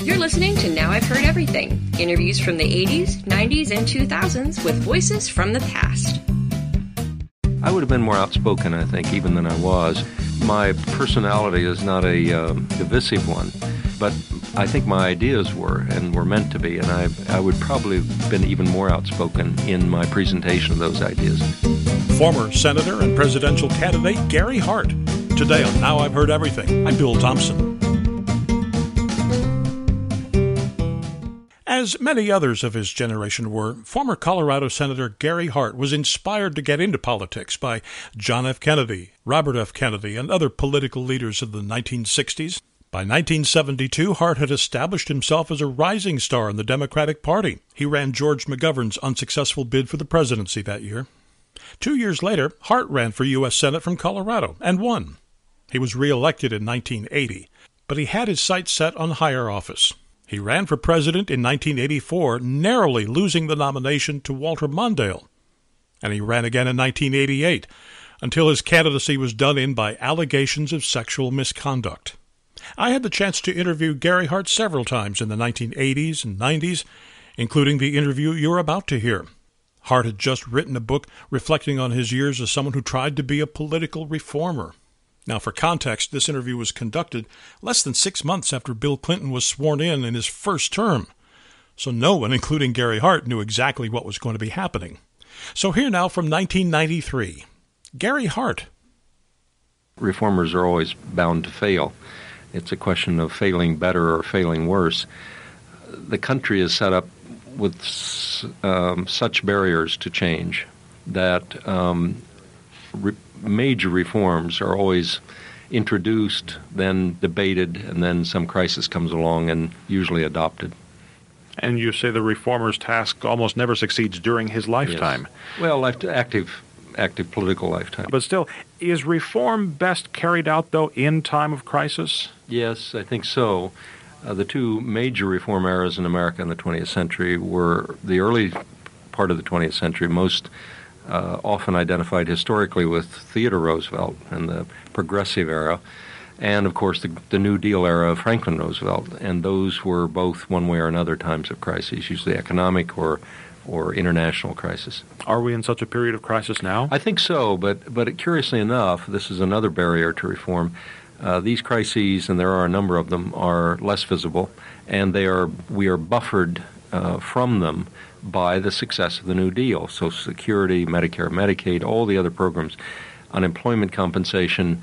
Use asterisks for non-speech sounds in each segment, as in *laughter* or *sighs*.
You're listening to Now I've Heard Everything interviews from the 80s, 90s, and 2000s with voices from the past. I would have been more outspoken, I think, even than I was. My personality is not a um, divisive one, but I think my ideas were and were meant to be, and I, I would probably have been even more outspoken in my presentation of those ideas. Former Senator and presidential candidate Gary Hart. Today on Now I've Heard Everything, I'm Bill Thompson. As many others of his generation were, former Colorado Senator Gary Hart was inspired to get into politics by John F. Kennedy, Robert F. Kennedy, and other political leaders of the 1960s. By 1972, Hart had established himself as a rising star in the Democratic Party. He ran George McGovern's unsuccessful bid for the presidency that year. Two years later, Hart ran for U.S. Senate from Colorado and won. He was reelected in 1980, but he had his sights set on higher office. He ran for president in 1984, narrowly losing the nomination to Walter Mondale. And he ran again in 1988, until his candidacy was done in by allegations of sexual misconduct. I had the chance to interview Gary Hart several times in the 1980s and 90s, including the interview you're about to hear. Hart had just written a book reflecting on his years as someone who tried to be a political reformer. Now, for context, this interview was conducted less than six months after Bill Clinton was sworn in in his first term. So no one, including Gary Hart, knew exactly what was going to be happening. So here now from 1993, Gary Hart. Reformers are always bound to fail. It's a question of failing better or failing worse. The country is set up with um, such barriers to change that um, re- major reforms are always introduced, then debated, and then some crisis comes along and usually adopted. And you say the reformer's task almost never succeeds during his lifetime. Yes. Well, active, active political lifetime. But still, is reform best carried out, though, in time of crisis? Yes, I think so. Uh, the two major reform eras in America in the 20th century were the early part of the 20th century, most uh, often identified historically with Theodore Roosevelt and the progressive era, and of course the, the, New Deal era of Franklin Roosevelt. And those were both, one way or another, times of crisis, usually economic or or international crisis. Are we in such a period of crisis now? I think so, but but curiously enough, this is another barrier to reform. Uh, these crises, and there are a number of them, are less visible, and they are we are buffered uh, from them by the success of the New Deal. Social Security, Medicare, Medicaid, all the other programs, unemployment compensation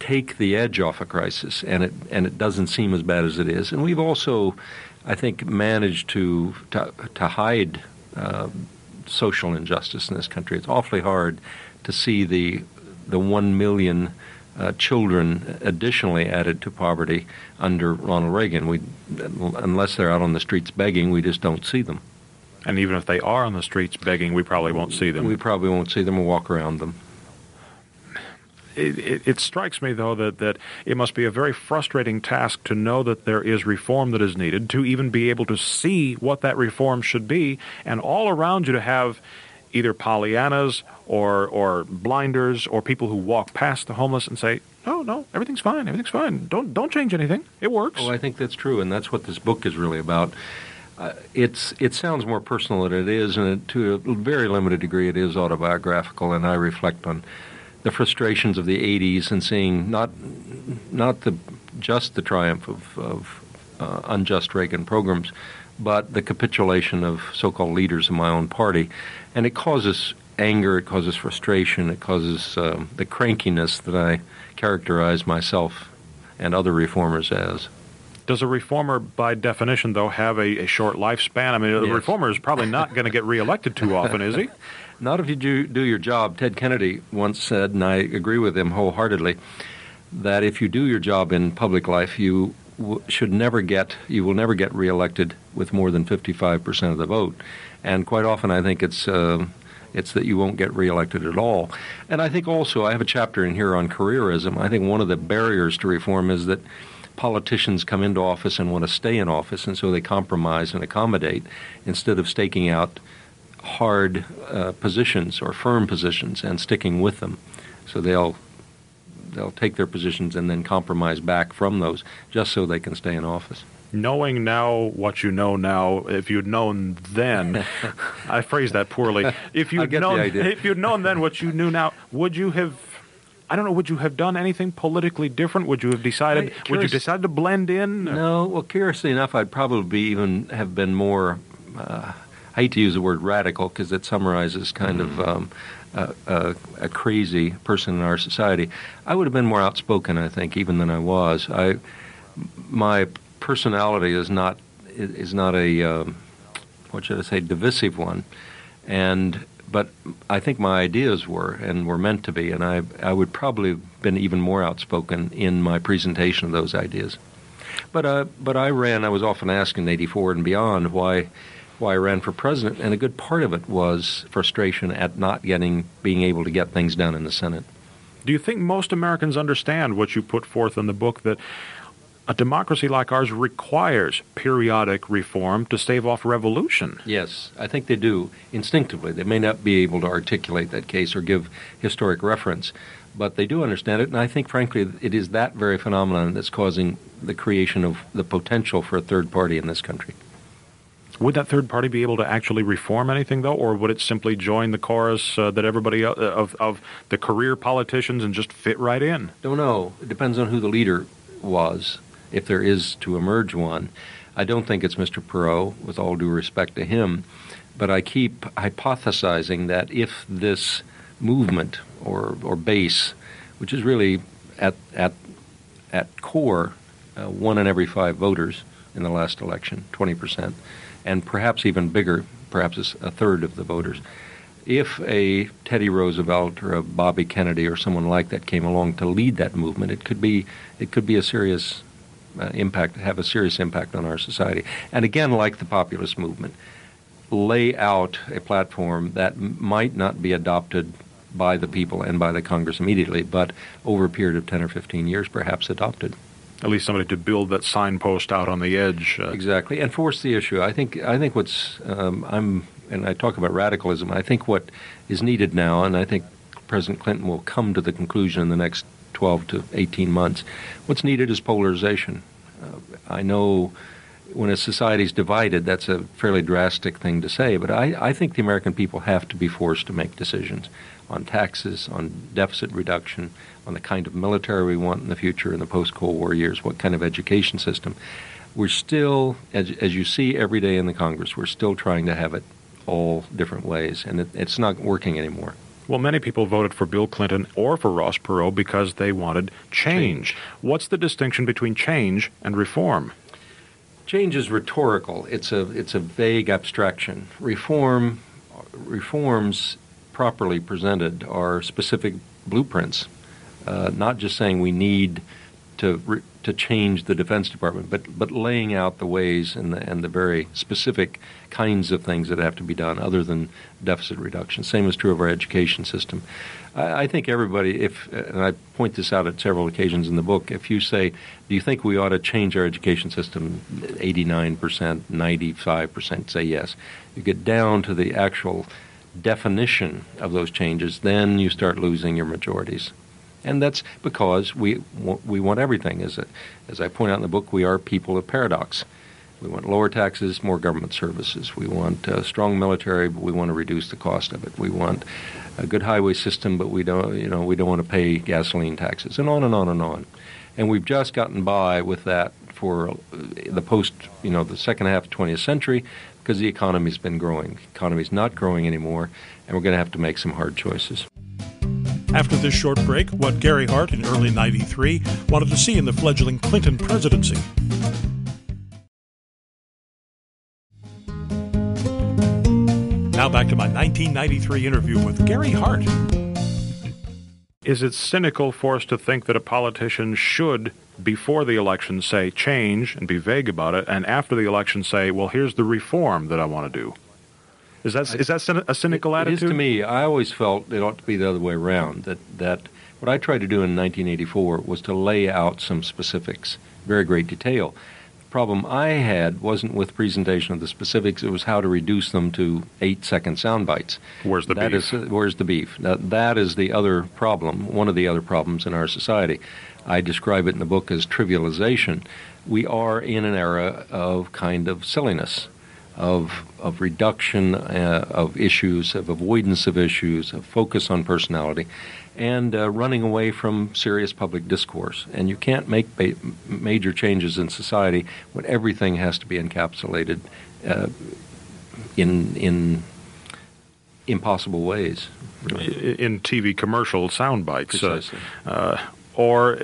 take the edge off a crisis, and it and it doesn't seem as bad as it is. And we've also, I think, managed to to, to hide uh, social injustice in this country. It's awfully hard to see the the one million. Uh, children additionally added to poverty under Ronald Reagan. We, unless they're out on the streets begging, we just don't see them. And even if they are on the streets begging, we probably won't see them. We probably won't see them or walk around them. It, it, it, strikes me, though, that, that it must be a very frustrating task to know that there is reform that is needed, to even be able to see what that reform should be, and all around you to have either Pollyannas or, or blinders or people who walk past the homeless and say, no, no, everything's fine, everything's fine. Don't, don't change anything. It works. Oh, I think that's true, and that's what this book is really about. Uh, it's it sounds more personal than it is, and it, to a very limited degree, it is autobiographical. And I reflect on the frustrations of the '80s and seeing not not the just the triumph of, of uh, unjust Reagan programs, but the capitulation of so-called leaders in my own party, and it causes anger, it causes frustration, it causes um, the crankiness that I characterize myself and other reformers as. Does a reformer, by definition, though, have a, a short lifespan? I mean, yes. a reformer is probably not going to get reelected too often, is he? *laughs* Not if you do, do your job. Ted Kennedy once said, and I agree with him wholeheartedly, that if you do your job in public life, you w- should never get, you will never get reelected with more than 55% of the vote. And quite often, I think it's. Uh, it's that you won't get reelected at all. And I think also, I have a chapter in here on careerism. I think one of the barriers to reform is that politicians come into office and want to stay in office, and so they compromise and accommodate instead of staking out hard uh, positions or firm positions and sticking with them. So they'll they'll take their positions and then compromise back from those just so they can stay in office. knowing now what you know now, if you'd known then, *laughs* I phrased that poorly. If you'd known, if you'd known then what you knew now, would you have? I don't know. Would you have done anything politically different? Would you have decided? I- would you decide to blend in? No, well, curiously enough, I'd probably even have been more. Uh, I hate to use the word radical because it summarizes kind of um, a, a, a crazy person in our society. I would have been more outspoken, I think, even than I was. I, my personality is not is not a um, what should I say divisive one, and but I think my ideas were and were meant to be, and I I would probably have been even more outspoken in my presentation of those ideas. But uh, but I ran. I was often asked in '84 and beyond why why I ran for president, and a good part of it was frustration at not getting being able to get things done in the Senate. Do you think most Americans understand what you put forth in the book that a democracy like ours requires periodic reform to stave off revolution? Yes, I think they do instinctively. They may not be able to articulate that case or give historic reference, but they do understand it. And I think, frankly, it is that very phenomenon that's causing the creation of the potential for a third party in this country. Would that third party be able to actually reform anything, though, or would it simply join the chorus uh, that everybody uh, of of the career politicians and just fit right in? Don't know. It depends on who the leader was, if there is to emerge one. I don't think it's Mr. Perot, with all due respect to him, but I keep hypothesizing that if this movement or, or base, which is really at, at, at core uh, one in every five voters in the last election, 20%, and perhaps even bigger, perhaps it's a third of the voters, if a Teddy Roosevelt or a Bobby Kennedy or someone like that came along to lead that movement, it could be it could be a serious uh, impact, have a serious impact on our society. And again, like the populist movement, lay out a platform that m- might not be adopted by the people and by the Congress immediately, but over a period of 10 or 15 years, perhaps adopted. At least somebody to build that signpost out on the edge. Uh, Exactly, and force the issue. I think I think what's um, I'm and I talk about radicalism. I think what is needed now, and I think President Clinton will come to the conclusion in the next 12 to 18 months. What's needed is polarization. Uh, I know when a society is divided, that's a fairly drastic thing to say, but I, I think the American people have to be forced to make decisions on taxes, on deficit reduction, on the kind of military we want in the future in the post Cold War years, what kind of education system. We're still, as, as you see every day in the Congress, we're still trying to have it all different ways, and it, it's not working anymore. Well, many people voted for Bill Clinton or for Ross Perot because they wanted change. What's the distinction between change and reform? Change is rhetorical. It's a it's a vague abstraction. Reform reforms properly presented are specific blueprints, uh, not just saying we need to re, to change the Defense Department, but but laying out the ways and the and the very specific kinds of things that have to be done, other than deficit reduction. Same is true of our education system. I, I think everybody, if and I point this out at several occasions in the book, if you say, "Do you think we ought to change our education system?" Eighty-nine percent, ninety-five percent say yes. You get down to the actual definition of those changes, then you start losing your majorities. And that's because we we want everything. As as I point out in the book, we are people of paradox. We want lower taxes, more government services. We want a strong military, but we want to reduce the cost of it. We want a good highway system, but we don't you know we don't want to pay gasoline taxes, and on and on and on. And we've just gotten by with that for uh, the post you know the second half of 20th century because the economy's been growing. The economy's not growing anymore, and we're going to have to make some hard choices. After this short break, what Gary Hart in early 93 wanted to see in the fledgling Clinton presidency. Now back to my 1993 interview with Gary Hart. Is it cynical for us to think that a politician should, before the election, say change and be vague about it, and after the election say, well, here's the reform that I want to do? Is that, is that a cynical It attitude? is to me. I always felt it ought to be the other way around. That that what I tried to do in 1984 was to lay out some specifics, very great detail. The problem I had wasn't with presentation of the specifics; it was how to reduce them to eight-second sound bites. Where's the That beef? is, where's the beef? That, that is the other problem. One of the other problems in our society. I describe it in the book as trivialization. We are in an era of kind of silliness, of of reduction uh, of issues, of avoidance of issues, of focus on personality, and uh, running away from serious public discourse. And you can't make ba- major changes in society when everything has to be encapsulated uh, in in impossible ways. really. in TV commercial sound bites, uh, uh, or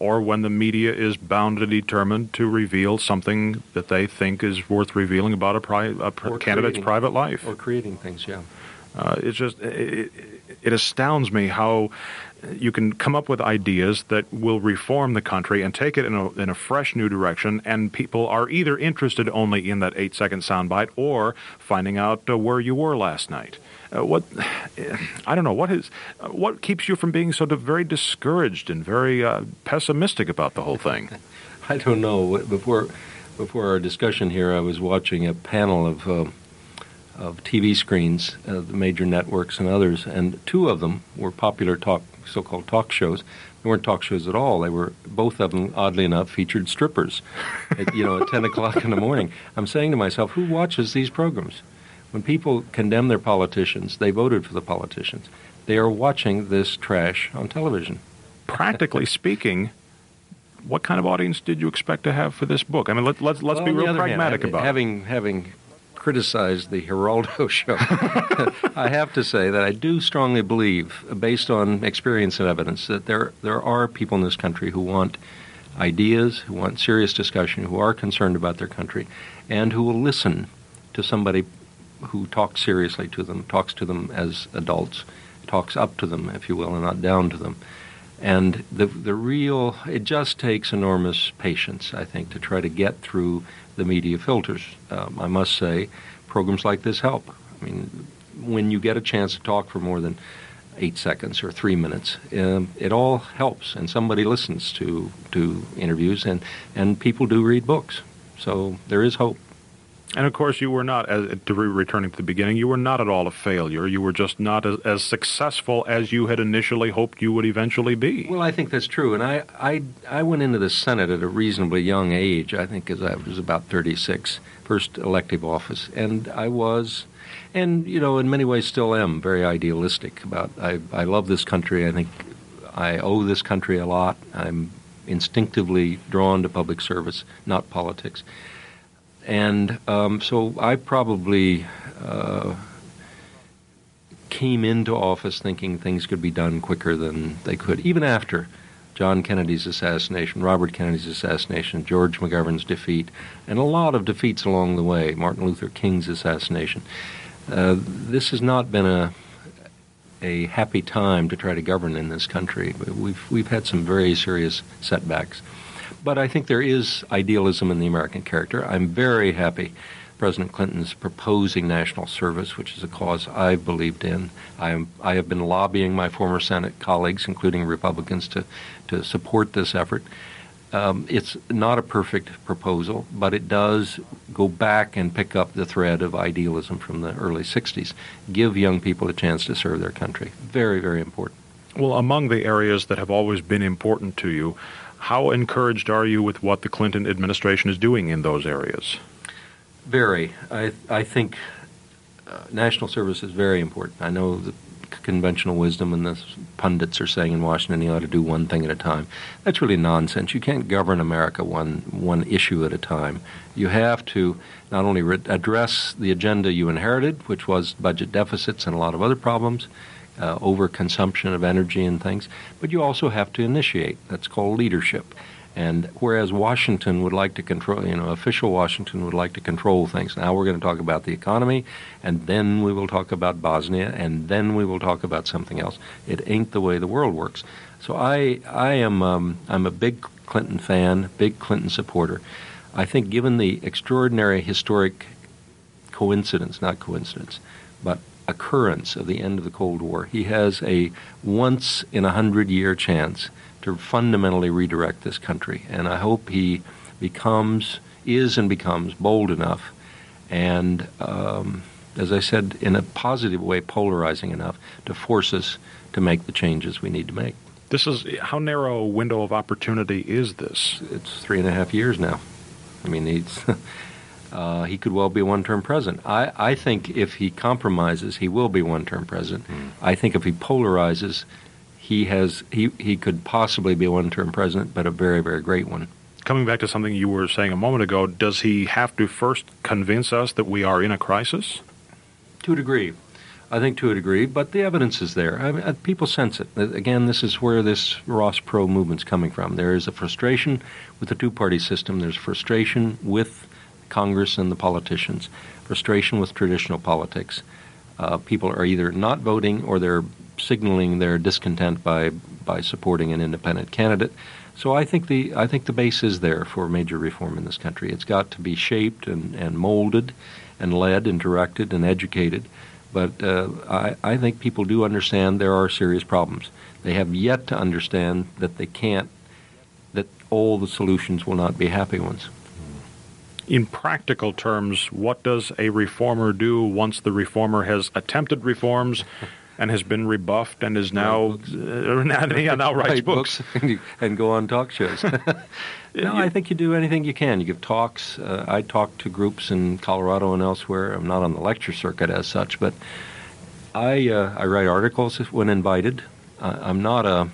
or when the media is bound and determined to reveal something that they think is worth revealing about a, pri- a pr- candidate's creating- private life. Or creating things, yeah. Uh, it's just it, it astounds me how you can come up with ideas that will reform the country and take it in a, in a fresh new direction, and people are either interested only in that eight second soundbite or finding out uh, where you were last night. Uh, what *sighs* I don't know what is uh, what keeps you from being so very discouraged and very uh, pessimistic about the whole thing. *laughs* I don't know. Before before our discussion here, I was watching a panel of uh, of TV screens, uh, the major networks and others, and two of them were popular talk, so-called talk shows. They weren't talk shows at all. They were both of them, oddly enough, featured strippers. At, you know, at *laughs* ten o'clock in the morning. I'm saying to myself, who watches these programs? When people condemn their politicians, they voted for the politicians. They are watching this trash on television. Practically *laughs* speaking. What kind of audience did you expect to have for this book? I mean, let, let's let's Well, be real hand, pragmatic having, about it. having having criticized the Geraldo *laughs* show. I have to say that I do strongly believe, based on experience and evidence, that there there are people in this country who want ideas, who want serious discussion, who are concerned about their country, and who will listen to somebody who talks seriously to them, talks to them as adults, talks up to them, if you will, and not down to them. And the the real it just takes enormous patience, I think, to try to get through the media filters. Um, I must say, programs like this help. I mean, when you get a chance to talk for more than eight seconds or three minutes, um, it all helps, and somebody listens to to interviews, and and people do read books. So there is hope. And of course, you were not, as, to re- returning to the beginning, you were not at all a failure. You were just not as, as successful as you had initially hoped you would eventually be. Well, I think that's true, and I, I, I went into the Senate at a reasonably young age. I think as I was about 36, first elective office, and I was, and you know, in many ways still am very idealistic about. I, I love this country. I think I owe this country a lot. I'm instinctively drawn to public service, not politics, and um, so I probably. Uh, came into office thinking things could be done quicker than they could, even after John Kennedy's assassination, Robert Kennedy's assassination, George McGovern's defeat, and a lot of defeats along the way, Martin Luther King's assassination. Uh, this has not been a a happy time to try to govern in this country. We've we've had some very serious setbacks, but I think there is idealism in the American character. I'm very happy President Clinton's proposing national service, which is a cause I've believed in. I, am, I have been lobbying my former Senate colleagues, including Republicans, to, to support this effort. Um, it's not a perfect proposal, but it does go back and pick up the thread of idealism from the early 60s. Give young people a chance to serve their country. Very, very important. Well, among the areas that have always been important to you, how encouraged are you with what the Clinton administration is doing in those areas? Very. I I think uh, national service is very important. I know the conventional wisdom and the pundits are saying in Washington you ought to do one thing at a time. That's really nonsense. You can't govern America one one issue at a time. You have to not only re- address the agenda you inherited, which was budget deficits and a lot of other problems, uh, overconsumption of energy and things, but you also have to initiate. That's called leadership. And whereas Washington would like to control, you know, official Washington would like to control things. Now we're going to talk about the economy, and then we will talk about Bosnia, and then we will talk about something else. It ain't the way the world works. So I, I am, um, I'm a big Clinton fan, big Clinton supporter. I think, given the extraordinary historic coincidence, not coincidence, but occurrence of the end of the Cold War, he has a once in a hundred year chance to fundamentally redirect this country. And I hope he becomes, is and becomes bold enough, and um, as I said, in a positive way, polarizing enough to force us to make the changes we need to make. This is how narrow a window of opportunity is this? It's three and a half years now. I mean, he's. *laughs* Uh, he could well be one-term president. I, I think if he compromises, he will be one-term president. Mm. I think if he polarizes, he has he, he could possibly be a one-term president, but a very very great one. Coming back to something you were saying a moment ago, does he have to first convince us that we are in a crisis? To a degree. I think to a degree, but the evidence is there. I mean, uh, people sense it. Again, this is where this Ross Perot movement's coming from. There is a frustration with the two-party system. There's frustration with Congress and the politicians, frustration with traditional politics. Uh, people are either not voting or they're signaling their discontent by by supporting an independent candidate. So I think the I think the base is there for major reform in this country. It's got to be shaped and, and molded and led and directed and educated. But uh, I, I think people do understand there are serious problems. They have yet to understand that they can't, that all the solutions will not be happy ones. In practical terms, what does a reformer do once the reformer has attempted reforms and has been rebuffed and is now uh, *laughs* now, now *laughs* writes Write books, books and go on talk shows. *laughs* no, I think you do anything you can. You give talks. Uh, I talk to groups in Colorado and elsewhere. I'm not on the lecture circuit as such, but I uh, I write articles when invited. I'm not a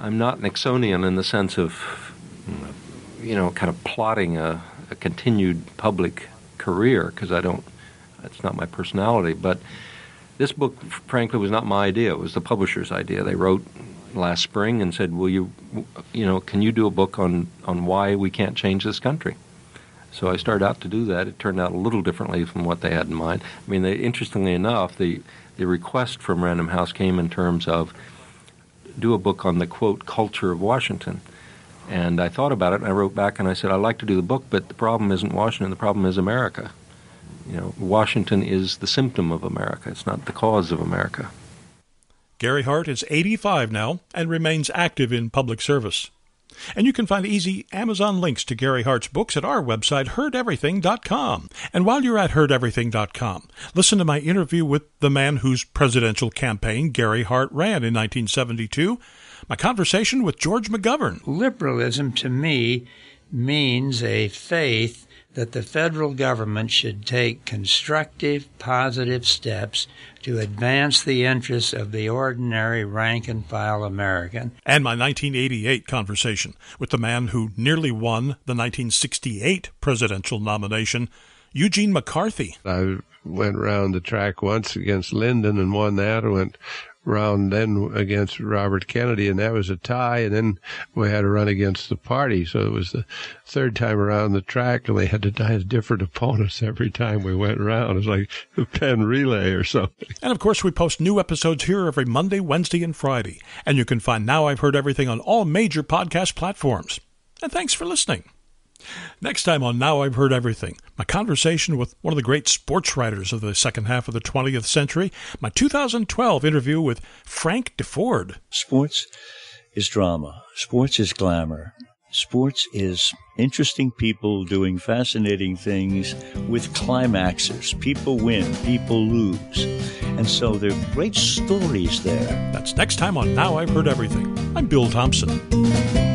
I'm not Nixonian in the sense of you know kind of plotting a, a continued public career because I don't. That's not my personality, but this book, frankly, was not my idea. It was the publisher's idea. They wrote last spring and said, "Will you, you know, can you do a book on on why we can't change this country?" So I started out to do that. It turned out a little differently from what they had in mind. I mean, they, interestingly enough, the the request from Random House came in terms of do a book on the quote culture of Washington. And I thought about it, and I wrote back and I said, I'd like to do the book, but the problem isn't Washington. The problem is America. You know, Washington is the symptom of America. It's not the cause of America. Gary Hart is 85 now and remains active in public service. And you can find easy Amazon links to Gary Hart's books at our website, heardeverything.com. And while you're at heardeverything.com, listen to my interview with the man whose presidential campaign Gary Hart ran in 1972, my conversation with George McGovern. Liberalism to me means a faith that the federal government should take constructive, positive steps to advance the interests of the ordinary rank and file American. And my 1988 conversation with the man who nearly won the 1968 presidential nomination, Eugene McCarthy. I went around the track once against Lyndon and won that. I went round then against Robert Kennedy, and that was a tie. And then we had to run against the party. So it was the third time around the track, and they had to as different *laughs* opponents every time we went around. It was like a Penn relay or something. And of course, we post new episodes here every Monday, Wednesday, and Friday. And you can find Now I've Heard Everything on all major podcast platforms. And thanks for listening. Next time on Now I've Heard Everything, my conversation with one of the great sports writers of the second half of the 20th century, my 2012 interview with Frank Deford. Sports is drama, sports is glamour. Sports is interesting people doing fascinating things with climaxes. People win, people lose. And so there are great stories there. That's next time on Now I've Heard Everything. I'm Bill Thompson.